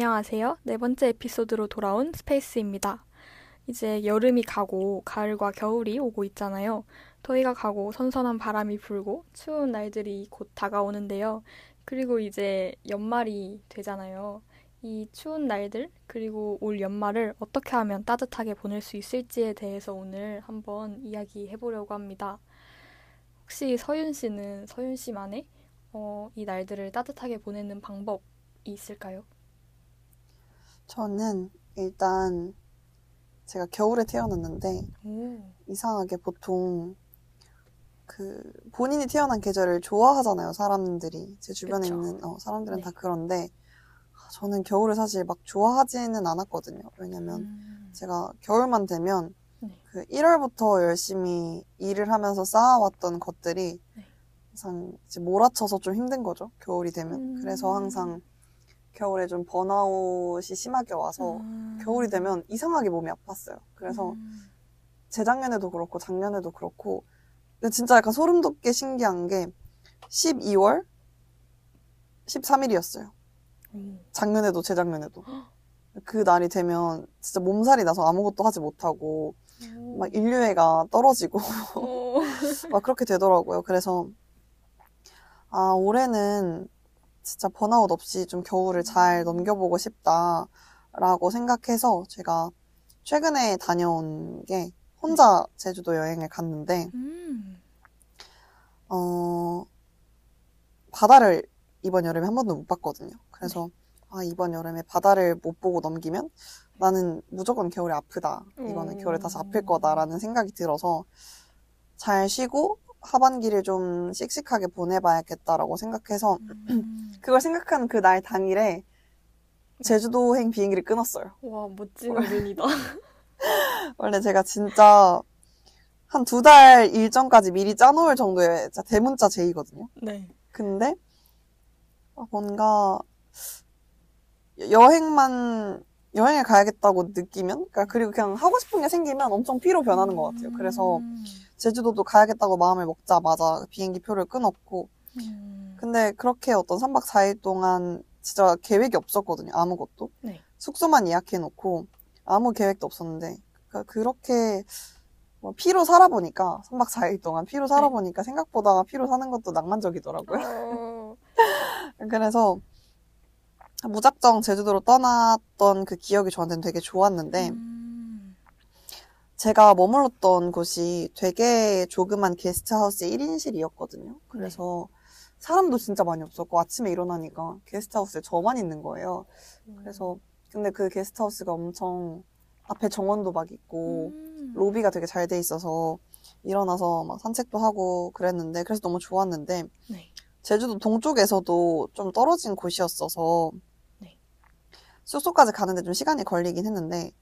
안녕하세요. 네 번째 에피소드로 돌아온 스페이스입니다. 이제 여름이 가고 가을과 겨울이 오고 있잖아요. 더위가 가고 선선한 바람이 불고 추운 날들이 곧 다가오는데요. 그리고 이제 연말이 되잖아요. 이 추운 날들, 그리고 올 연말을 어떻게 하면 따뜻하게 보낼 수 있을지에 대해서 오늘 한번 이야기해 보려고 합니다. 혹시 서윤 씨는 서윤 씨만의 어, 이 날들을 따뜻하게 보내는 방법이 있을까요? 저는 일단 제가 겨울에 태어났는데 오, 이상하게 보통 그 본인이 태어난 계절을 좋아하잖아요, 사람들이. 제 주변에 그쵸. 있는 어, 사람들은 네. 다 그런데 저는 겨울을 사실 막 좋아하지는 않았거든요. 왜냐면 음, 제가 겨울만 되면 네. 그 1월부터 열심히 일을 하면서 쌓아왔던 것들이 네. 항상 이제 몰아쳐서 좀 힘든 거죠. 겨울이 되면. 음. 그래서 항상 겨울에 좀 번아웃이 심하게 와서 음. 겨울이 되면 이상하게 몸이 아팠어요. 그래서 음, 재작년에도 그렇고 작년에도 그렇고 근데 진짜 약간 소름 돋게 신기한 게 12월 13일이었어요. 오, 작년에도 재작년에도. 그 날이 되면 진짜 몸살이 나서 아무것도 하지 못하고 오. 막 인류애가 떨어지고 오. 막 그렇게 되더라고요. 그래서 아 올해는 진짜 번아웃 없이 좀 겨울을 잘 넘겨보고 싶다라고 생각해서 제가 최근에 다녀온 게 혼자 제주도 여행을 갔는데 음, 어 바다를 이번 여름에 한 번도 못 봤거든요. 그래서 아 이번 여름에 바다를 못 보고 넘기면 나는 무조건 겨울에 아프다. 이거는 음. 겨울에 다시 아플 거다라는 생각이 들어서 잘 쉬고 하반기를 좀 씩씩하게 보내봐야겠다라고 생각해서 음. 그걸 생각한 그날 당일에 제주도행 비행기를 끊었어요. 와, 멋진 어른이다. 원래 제가 진짜 한 두 달 일정까지 미리 짜놓을 정도의 대문자 제이거든요. 네. 근데 아, 뭔가 여행만 여행을 가야겠다고 느끼면 그러니까 그리고 그냥 하고 싶은 게 생기면 엄청 피로 변하는 것 같아요. 그래서 음. 제주도도 가야겠다고 마음을 먹자마자 비행기 표를 끊었고 음. 근데 그렇게 어떤 3박 4일 동안 진짜 계획이 없었거든요. 아무것도. 네. 숙소만 예약해놓고 아무 계획도 없었는데 그러니까 그렇게 뭐 피로 살아보니까 3박 4일 동안 피로 살아보니까 생각보다 피로 사는 것도 낭만적이더라고요. 어, 그래서 무작정 제주도로 떠났던 그 기억이 저한테는 되게 좋았는데 음. 제가 머물렀던 곳이 되게 조그만 게스트하우스 1인실이었거든요. 그래서 사람도 진짜 많이 없었고 아침에 일어나니까 게스트하우스에 저만 있는 거예요. 그래서 근데 그 게스트하우스가 엄청 앞에 정원도 막 있고 음. 로비가 되게 잘 돼 있어서 일어나서 막 산책도 하고 그랬는데 그래서 너무 좋았는데 네. 제주도 동쪽에서도 좀 떨어진 곳이었어서 네. 숙소까지 가는데 좀 시간이 걸리긴 했는데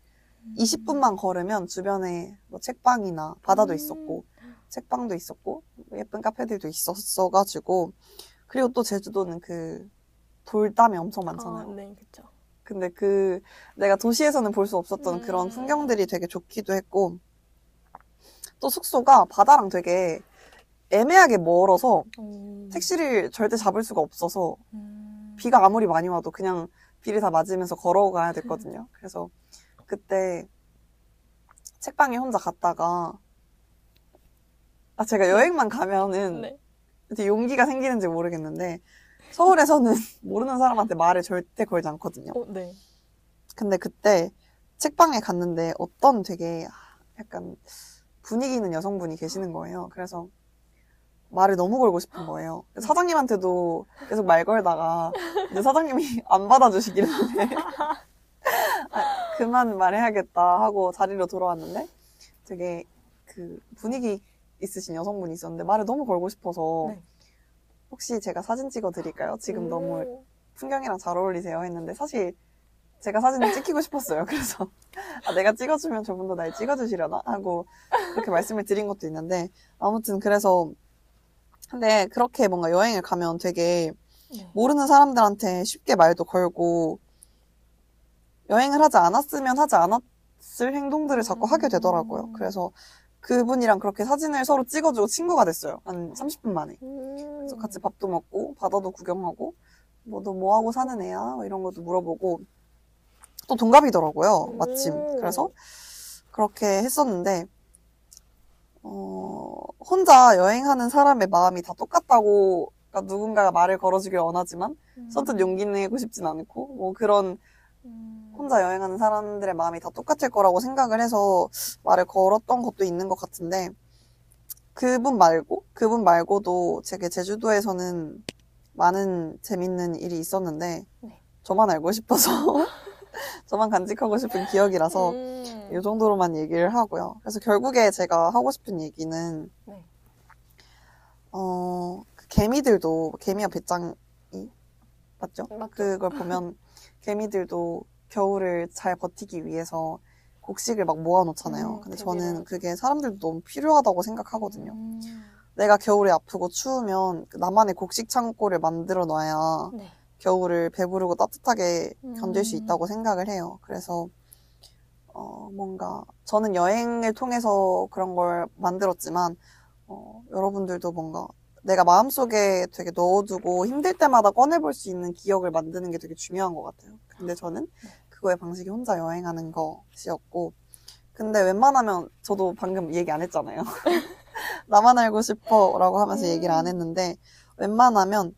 음. 20분만 걸으면 주변에 뭐 책방이나 바다도 음. 있었고 책방도 있었고 뭐 예쁜 카페들도 있었어가지고 그리고 또 제주도는 그 돌담이 엄청 많잖아요. 아, 네, 그쵸. 근데 그 내가 도시에서는 볼 수 없었던 음. 그런 풍경들이 되게 좋기도 했고 또 숙소가 바다랑 되게 애매하게 멀어서 오. 택시를 절대 잡을 수가 없어서 음. 비가 아무리 많이 와도 그냥 비를 다 맞으면서 걸어가야 됐거든요. 그래서 그때 책방에 혼자 갔다가 아 제가 여행만 가면은 네. 용기가 생기는지 모르겠는데 서울에서는 모르는 사람한테 말을 절대 걸지 않거든요. 어, 네. 근데 그때 책방에 갔는데 어떤 되게 약간 분위기 있는 여성분이 계시는 거예요. 그래서 말을 너무 걸고 싶은 거예요. 사장님한테도 계속 말 걸다가 이제 사장님이 안 받아주시길래 아, 그만 말해야겠다 하고 자리로 돌아왔는데 되게 그 분위기 있으신 여성분이 있었는데 말을 너무 걸고 싶어서 네. 혹시 제가 사진 찍어 드릴까요? 지금 너무 오. 풍경이랑 잘 어울리세요 했는데 사실 제가 사진을 찍히고 싶었어요. 그래서 아, 내가 찍어주면 저분도 날 찍어주시려나 하고 그렇게 말씀을 드린 것도 있는데 아무튼 그래서 근데 그렇게 뭔가 여행을 가면 되게 네. 모르는 사람들한테 쉽게 말도 걸고 여행을 하지 않았으면 하지 않았을 행동들을 자꾸 하게 되더라고요. 음. 그래서 그분이랑 그렇게 사진을 서로 찍어주고 친구가 됐어요. 한 30분 만에. 음. 그래서 같이 밥도 먹고 바다도 구경하고 뭐 너 뭐 하고 사는 애야? 뭐 이런 것도 물어보고 또 동갑이더라고요. 마침. 오. 그래서 그렇게 했었는데 어, 혼자 여행하는 사람의 마음이 다 똑같다고 그러니까 누군가가 말을 걸어주길 원하지만 선뜻 용기 내고 싶진 않고 뭐 그런 음. 혼자 여행하는 사람들의 마음이 다 똑같을 거라고 생각을 해서 말을 걸었던 것도 있는 것 같은데 그분 말고 그분 말고도 제게 제주도에서는 많은 재밌는 일이 있었는데 네. 저만 알고 싶어서 저만 간직하고 싶은 기억이라서 음. 이 정도로만 얘기를 하고요. 그래서 결국에 제가 하고 싶은 얘기는 네. 어, 그 개미들도 개미와 배짱이 맞죠? 맞죠. 그걸 보면 개미들도 겨울을 잘 버티기 위해서 곡식을 막 모아놓잖아요. 음, 근데 저는 맞아요. 그게 사람들도 너무 필요하다고 생각하거든요. 음. 내가 겨울에 아프고 추우면 그 나만의 곡식 창고를 만들어 놔야 네. 겨울을 배부르고 따뜻하게 견딜 수 음. 있다고 생각을 해요. 그래서 어, 뭔가 저는 여행을 통해서 그런 걸 만들었지만 어, 여러분들도 뭔가 내가 마음속에 되게 넣어두고 힘들 때마다 꺼내볼 수 있는 기억을 만드는 게 되게 중요한 것 같아요. 근데 저는 그거의 방식이 혼자 여행하는 것이었고 근데 웬만하면 저도 방금 얘기 안 했잖아요. 나만 알고 싶어 라고 하면서 음. 얘기를 안 했는데 웬만하면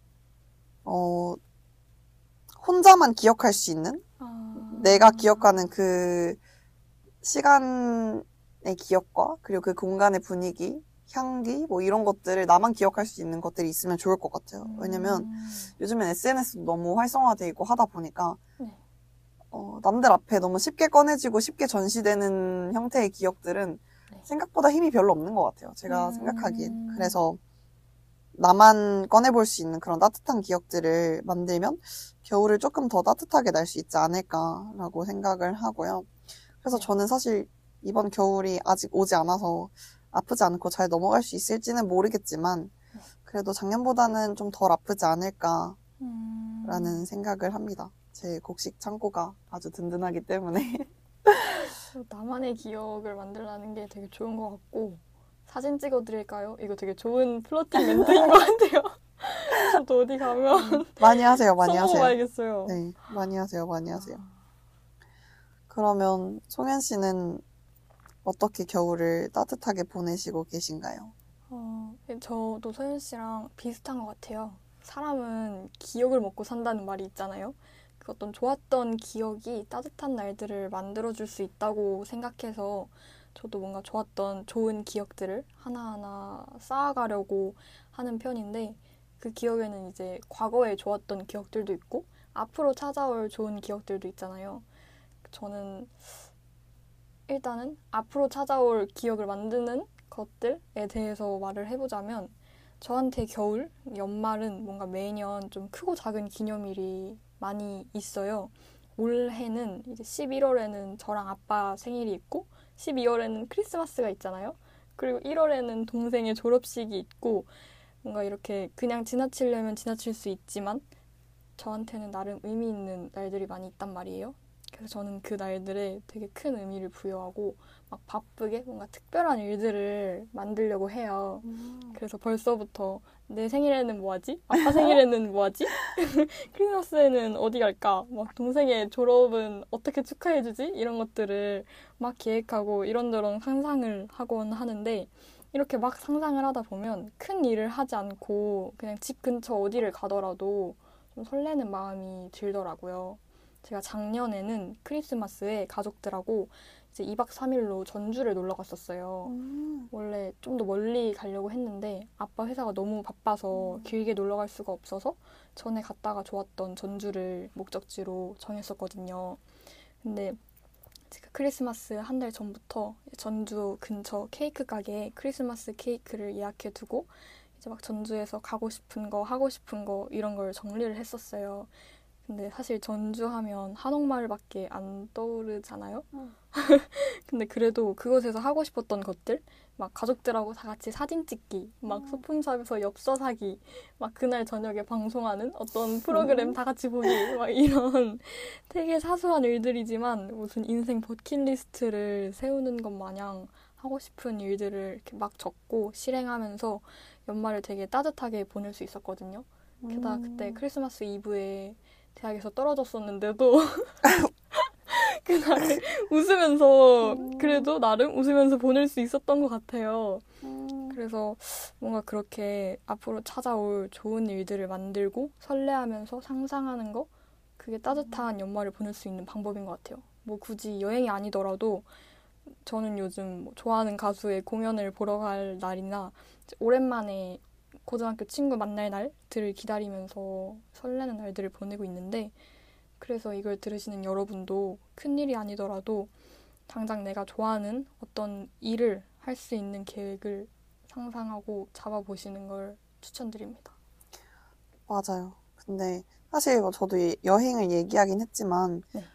어 혼자만 기억할 수 있는 아. 내가 기억하는 그 시간의 기억과 그리고 그 공간의 분위기, 향기 뭐 이런 것들을 나만 기억할 수 있는 것들이 있으면 좋을 것 같아요. 왜냐면 음. 요즘엔 SNS도 너무 활성화돼 있고 하다 보니까 네. 어, 남들 앞에 너무 쉽게 꺼내지고 쉽게 전시되는 형태의 기억들은 네. 생각보다 힘이 별로 없는 것 같아요. 제가 음. 생각하기엔. 그래서 나만 꺼내볼 수 있는 그런 따뜻한 기억들을 만들면 겨울을 조금 더 따뜻하게 날 수 있지 않을까라고 생각을 하고요. 그래서 네. 저는 사실 이번 겨울이 아직 오지 않아서 아프지 않고 잘 넘어갈 수 있을지는 모르겠지만 네. 그래도 작년보다는 좀 덜 아프지 않을까라는 음. 생각을 합니다. 제 곡식 창고가 아주 든든하기 때문에. 나만의 기억을 만들라는 게 되게 좋은 것 같고 사진 찍어드릴까요? 이거 되게 좋은 플러팅 멘트인 것 같아요. 저도 어디 가면 많이 하세요, 많이 하세요. 써먹어봐야겠어요. 네, 많이 하세요, 많이 하세요. 그러면 송현 씨는 어떻게 겨울을 따뜻하게 보내시고 계신가요? 어, 저도 서현 씨랑 비슷한 것 같아요. 사람은 기억을 먹고 산다는 말이 있잖아요. 그 어떤 좋았던 기억이 따뜻한 날들을 만들어줄 수 있다고 생각해서 저도 뭔가 좋았던 좋은 기억들을 하나하나 쌓아가려고 하는 편인데 그 기억에는 이제 과거에 좋았던 기억들도 있고 앞으로 찾아올 좋은 기억들도 있잖아요. 저는 일단은 앞으로 찾아올 기억을 만드는 것들에 대해서 말을 해보자면 저한테 겨울, 연말은 뭔가 매년 좀 크고 작은 기념일이 많이 있어요. 올해는 이제 11월에는 저랑 아빠 생일이 있고 12월에는 크리스마스가 있잖아요. 그리고 1월에는 동생의 졸업식이 있고 뭔가 이렇게 그냥 지나치려면 지나칠 수 있지만 저한테는 나름 의미 있는 날들이 많이 있단 말이에요. 그래서 저는 그 날들에 되게 큰 의미를 부여하고 막 바쁘게 뭔가 특별한 일들을 만들려고 해요. 그래서 벌써부터 내 생일에는 뭐 하지? 아빠 생일에는 뭐 하지? 크리스마스에는 어디 갈까? 막 동생의 졸업은 어떻게 축하해주지? 이런 것들을 막 계획하고 이런저런 상상을 하곤 하는데 이렇게 막 상상을 하다 보면 큰 일을 하지 않고 그냥 집 근처 어디를 가더라도 좀 설레는 마음이 들더라고요. 제가 작년에는 크리스마스에 가족들하고 이제 2박 3일로 전주를 놀러 갔었어요. 음. 원래 좀 더 멀리 가려고 했는데 아빠 회사가 너무 바빠서 길게 놀러 갈 수가 없어서 전에 갔다가 좋았던 전주를 목적지로 정했었거든요. 근데 제가 크리스마스 한 달 전부터 전주 근처 케이크 가게에 크리스마스 케이크를 예약해 두고 이제 막 전주에서 가고 싶은 거, 하고 싶은 거 이런 걸 정리를 했었어요. 근데 사실 전주 하면 한옥마을밖에 안 떠오르잖아요. 음. 근데 그래도 그곳에서 하고 싶었던 것들, 막 가족들하고 다 같이 사진 찍기, 막 음. 소품샵에서 엽서 사기, 막 그날 저녁에 방송하는 어떤 프로그램 음. 다 같이 보기, 막 이런 되게 사소한 일들이지만 무슨 인생 버킷리스트를 세우는 것 마냥 하고 싶은 일들을 이렇게 막 적고 실행하면서 연말을 되게 따뜻하게 보낼 수 있었거든요. 게다가 음. 그때 크리스마스 이브에 대학에서 떨어졌었는데도 그날을 웃으면서 음. 그래도 나름 웃으면서 보낼 수 있었던 것 같아요. 음, 그래서 뭔가 그렇게 앞으로 찾아올 좋은 일들을 만들고 설레하면서 상상하는 거 그게 따뜻한 연말을 보낼 수 있는 방법인 것 같아요. 뭐 굳이 여행이 아니더라도 저는 요즘 뭐 좋아하는 가수의 공연을 보러 갈 날이나 오랜만에 고등학교 친구 만날 날들을 기다리면서 설레는 날들을 보내고 있는데 그래서 이걸 들으시는 여러분도 큰일이 아니더라도 당장 내가 좋아하는 어떤 일을 할 수 있는 계획을 상상하고 잡아보시는 걸 추천드립니다. 맞아요. 근데 사실 뭐 저도 이- 여행을 얘기하긴 했지만 네.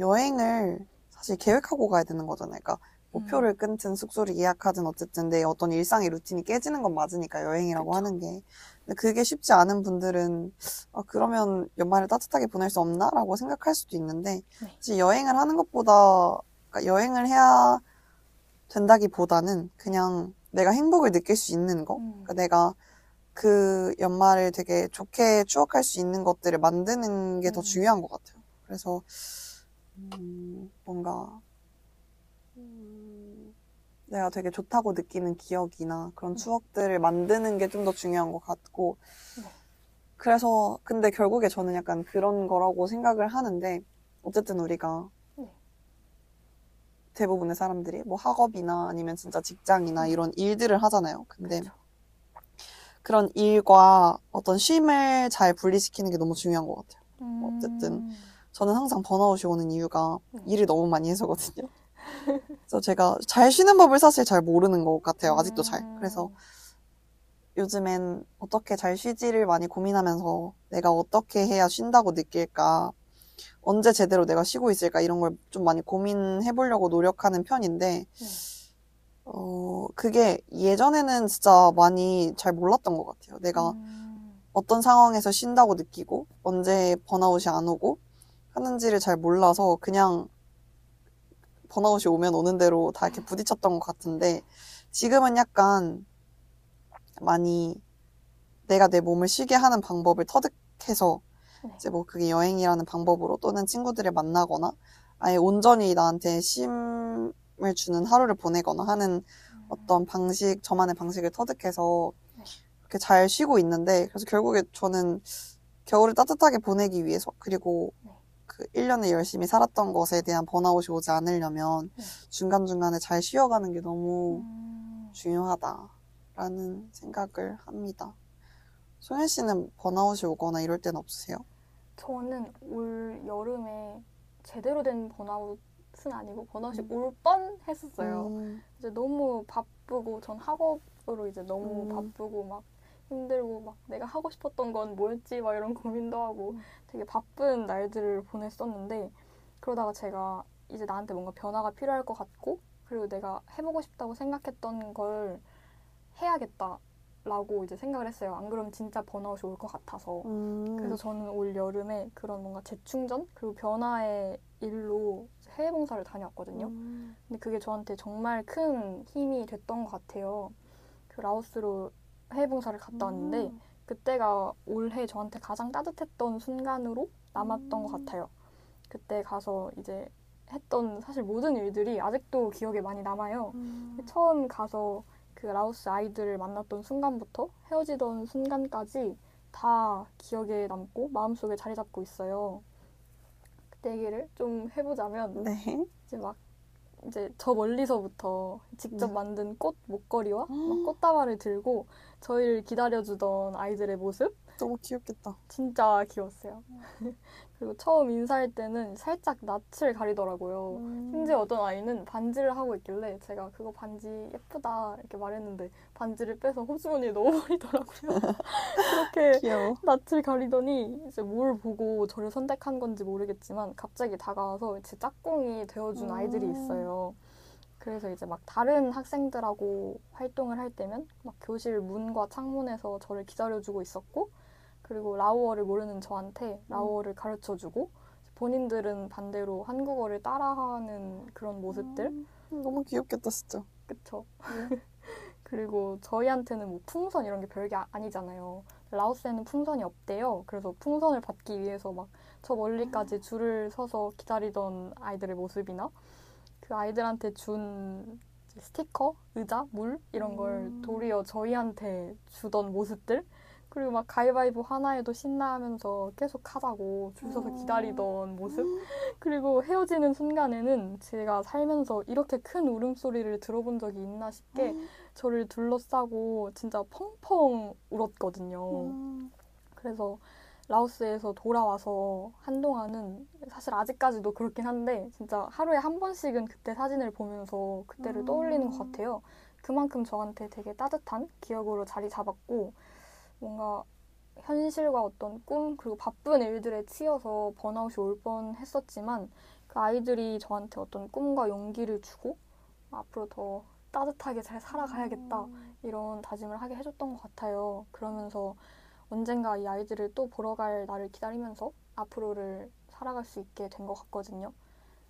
여행을 사실 계획하고 가야 되는 거잖아요. 그러니까 목표를 끊든 숙소를 예약하든 어쨌든 내 어떤 일상의 루틴이 깨지는 건 맞으니까 여행이라고 그쵸. 하는 게. 근데 그게 쉽지 않은 분들은 아, 그러면 연말을 따뜻하게 보낼 수 없나라고 생각할 수도 있는데 네. 사실 여행을 하는 것보다 그러니까 여행을 해야 된다기보다는 그냥 내가 행복을 느낄 수 있는 거. 음. 그러니까 내가 그 연말을 되게 좋게 추억할 수 있는 것들을 만드는 게더 음. 중요한 것 같아요. 그래서 음, 뭔가 음, 내가 되게 좋다고 느끼는 기억이나 그런 음. 추억들을 만드는 게 좀 더 중요한 것 같고 네. 그래서 근데 결국에 저는 약간 그런 거라고 생각을 하는데 어쨌든 우리가 네. 대부분의 사람들이 뭐 학업이나 아니면 진짜 직장이나 음. 이런 일들을 하잖아요. 근데 그쵸. 그런 일과 어떤 쉼을 잘 분리시키는 게 너무 중요한 것 같아요. 어쨌든 음. 저는 항상 번아웃이 오는 이유가 네. 일을 너무 많이 해서거든요. 그래서 제가 잘 쉬는 법을 사실 잘 모르는 것 같아요. 아직도 잘. 음. 그래서 요즘엔 어떻게 잘 쉬지를 많이 고민하면서 내가 어떻게 해야 쉰다고 느낄까, 언제 제대로 내가 쉬고 있을까 이런 걸 좀 많이 고민해 보려고 노력하는 편인데, 네. 어, 그게 예전에는 진짜 많이 잘 몰랐던 것 같아요. 내가 음. 어떤 상황에서 쉰다고 느끼고 언제 번아웃이 안 오고 하는지를 잘 몰라서 그냥 번아웃이 오면 오는 대로 다 이렇게 부딪혔던 것 같은데 지금은 약간 많이 내가 내 몸을 쉬게 하는 방법을 터득해서 네. 이제 뭐 그게 여행이라는 방법으로 또는 친구들을 만나거나 아예 온전히 나한테 쉼을 주는 하루를 보내거나 하는 어떤 방식, 저만의 방식을 터득해서 네. 그렇게 잘 쉬고 있는데, 그래서 결국에 저는 겨울을 따뜻하게 보내기 위해서, 그리고 네. 그 1년을 열심히 살았던 것에 대한 번아웃이 오지 않으려면 네. 중간중간에 잘 쉬어가는 게 너무 음. 중요하다라는 생각을 합니다. 소연 씨는 번아웃이 오거나 이럴 때는 없으세요? 저는 올 여름에 제대로 된 번아웃은 아니고 번아웃이 음. 올 뻔했었어요. 음, 이제 너무 바쁘고 전 학업으로 이제 너무 음. 바쁘고 막 힘들고 막 내가 하고 싶었던 건 뭐였지 막 이런 고민도 하고 음. 되게 바쁜 날들을 보냈었는데 그러다가 제가 이제 나한테 뭔가 변화가 필요할 것 같고 그리고 내가 해보고 싶다고 생각했던 걸 해야겠다라고 이제 생각을 했어요. 안 그러면 진짜 번아웃이 올 것 같아서. 음, 그래서 저는 올 여름에 그런 뭔가 재충전 그리고 변화의 일로 해외 봉사를 다녀왔거든요. 음, 근데 그게 저한테 정말 큰 힘이 됐던 것 같아요. 그 라오스로 해외 봉사를 갔다 왔는데 음. 그때가 올해 저한테 가장 따뜻했던 순간으로 남았던 것 음. 같아요. 그때 가서 이제 했던 사실 모든 일들이 아직도 기억에 많이 남아요. 음. 처음 가서 그 라오스 아이들을 만났던 순간부터 헤어지던 순간까지 다 기억에 남고 마음속에 자리 잡고 있어요. 그때 얘기를 좀 해보자면 네. 이제 막 이제 저 멀리서부터 직접 네. 만든 꽃 목걸이와 음. 막 꽃다발을 들고 저희를 기다려주던 아이들의 모습 너무 귀엽겠다. 진짜 귀여웠어요. 그리고 처음 인사할 때는 살짝 낯을 가리더라고요. 음. 심지어 어떤 아이는 반지를 하고 있길래 제가 그거 반지 예쁘다 이렇게 말했는데 반지를 빼서 호주머니에 넣어버리더라고요. 그렇게 귀여워. 낯을 가리더니 이제 뭘 보고 저를 선택한 건지 모르겠지만 갑자기 다가와서 제 짝꿍이 되어준 음. 아이들이 있어요. 그래서 이제 막 다른 학생들하고 활동을 할 때면 막 교실 문과 창문에서 저를 기다려주고 있었고 그리고 라오어를 모르는 저한테 라오어를 가르쳐 주고 본인들은 반대로 한국어를 따라하는 그런 모습들 음, 너무 귀엽겠다, 진짜. 그쵸. 그리고 저희한테는 뭐 풍선 이런 게 별게 아- 아니잖아요. 라오스에는 풍선이 없대요. 그래서 풍선을 받기 위해서 막 저 멀리까지 줄을 서서 기다리던 아이들의 모습이나 그 아이들한테 준 스티커, 의자, 물 이런 걸 음. 도리어 저희한테 주던 모습들 그리고 막 가위바위보 하나에도 신나하면서 계속 하자고 줄 서서 음. 기다리던 모습 그리고 헤어지는 순간에는 제가 살면서 이렇게 큰 울음소리를 들어본 적이 있나 싶게 저를 둘러싸고 진짜 펑펑 울었거든요. 음. 그래서 라오스에서 돌아와서 한동안은 사실 아직까지도 그렇긴 한데 진짜 하루에 한 번씩은 그때 사진을 보면서 그때를 음. 떠올리는 것 같아요. 그만큼 저한테 되게 따뜻한 기억으로 자리 잡았고 뭔가 현실과 어떤 꿈 그리고 바쁜 일들에 치여서 번아웃이 올 뻔했었지만 그 아이들이 저한테 어떤 꿈과 용기를 주고 앞으로 더 따뜻하게 잘 살아가야겠다 이런 다짐을 하게 해줬던 것 같아요. 그러면서 언젠가 이 아이들을 또 보러 갈 날을 기다리면서 앞으로를 살아갈 수 있게 된 것 같거든요.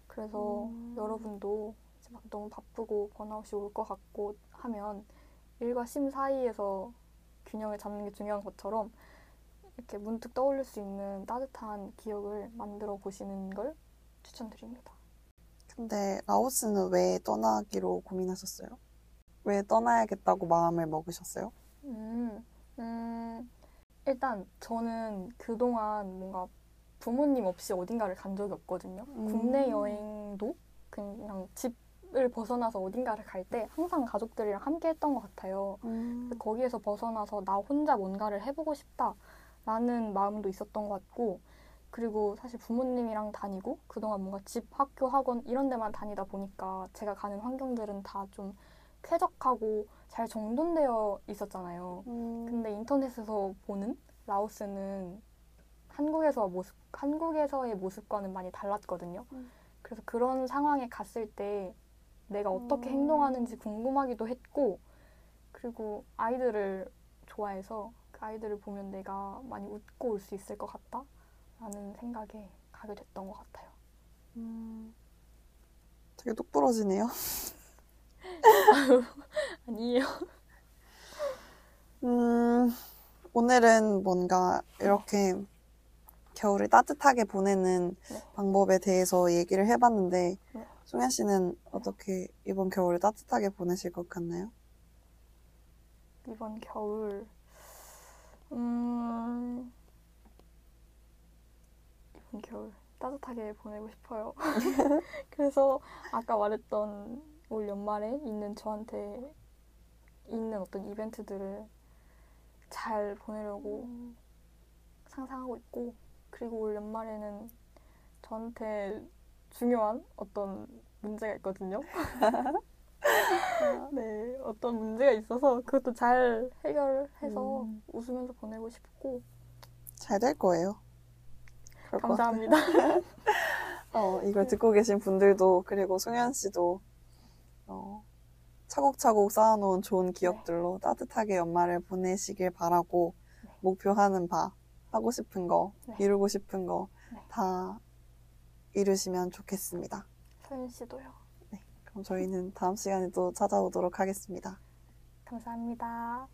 그래서 음. 여러분도 이제 막 너무 바쁘고 번아웃이 올 것 같고 하면 일과 심 사이에서 균형을 잡는 게 중요한 것처럼 이렇게 문득 떠올릴 수 있는 따뜻한 기억을 만들어 보시는 걸 추천드립니다. 근데 라오스는 왜 떠나기로 고민하셨어요? 왜 떠나야겠다고 마음을 먹으셨어요? 음, 음, 일단 저는 그동안 뭔가 부모님 없이 어딘가를 간 적이 없거든요. 음. 국내 여행도 그냥 집 을 벗어나서 어딘가를 갈 때 항상 가족들이랑 함께 했던 것 같아요. 음. 거기에서 벗어나서 나 혼자 뭔가를 해보고 싶다라는 마음도 있었던 것 같고, 그리고 사실 부모님이랑 다니고 그동안 뭔가 집, 학교, 학원 이런 데만 다니다 보니까 제가 가는 환경들은 다 좀 쾌적하고 잘 정돈되어 있었잖아요. 음. 근데 인터넷에서 보는 라오스는 한국에서 모습, 한국에서의 모습과는 많이 달랐거든요. 음. 그래서 그런 상황에 갔을 때 내가 어떻게 음. 행동하는지 궁금하기도 했고, 그리고 아이들을 좋아해서 그 아이들을 보면 내가 많이 웃고 올 수 있을 것 같다? 라는 생각에 가게 됐던 것 같아요. 음. 되게 똑부러지네요. 아니에요. 음, 오늘은 뭔가 이렇게 겨울을 따뜻하게 보내는 네. 방법에 대해서 얘기를 해봤는데, 네. 송현 씨는 어떻게 이번 겨울을 따뜻하게 보내실 것 같나요? 이번 겨울, 음, 이번 겨울 따뜻하게 보내고 싶어요. 그래서 아까 말했던 올 연말에 있는 저한테 있는 어떤 이벤트들을 잘 보내려고 상상하고 있고, 그리고 올 연말에는 저한테 중요한 어떤 문제가 있거든요. 네, 어떤 문제가 있어서 그것도 잘 해결해서 음. 웃으면서 보내고 싶고 잘 될 거예요. 감사합니다. 어, 이걸 듣고 계신 분들도 그리고 송현 씨도 어, 차곡차곡 쌓아놓은 좋은 기억들로 따뜻하게 연말을 보내시길 바라고 네. 목표하는 바 하고 싶은 거 네. 이루고 싶은 거 네. 다 이루시면 좋겠습니다. 서윤 씨도요. 그럼 저희는 다음 시간에 또 찾아오도록 하겠습니다. 감사합니다.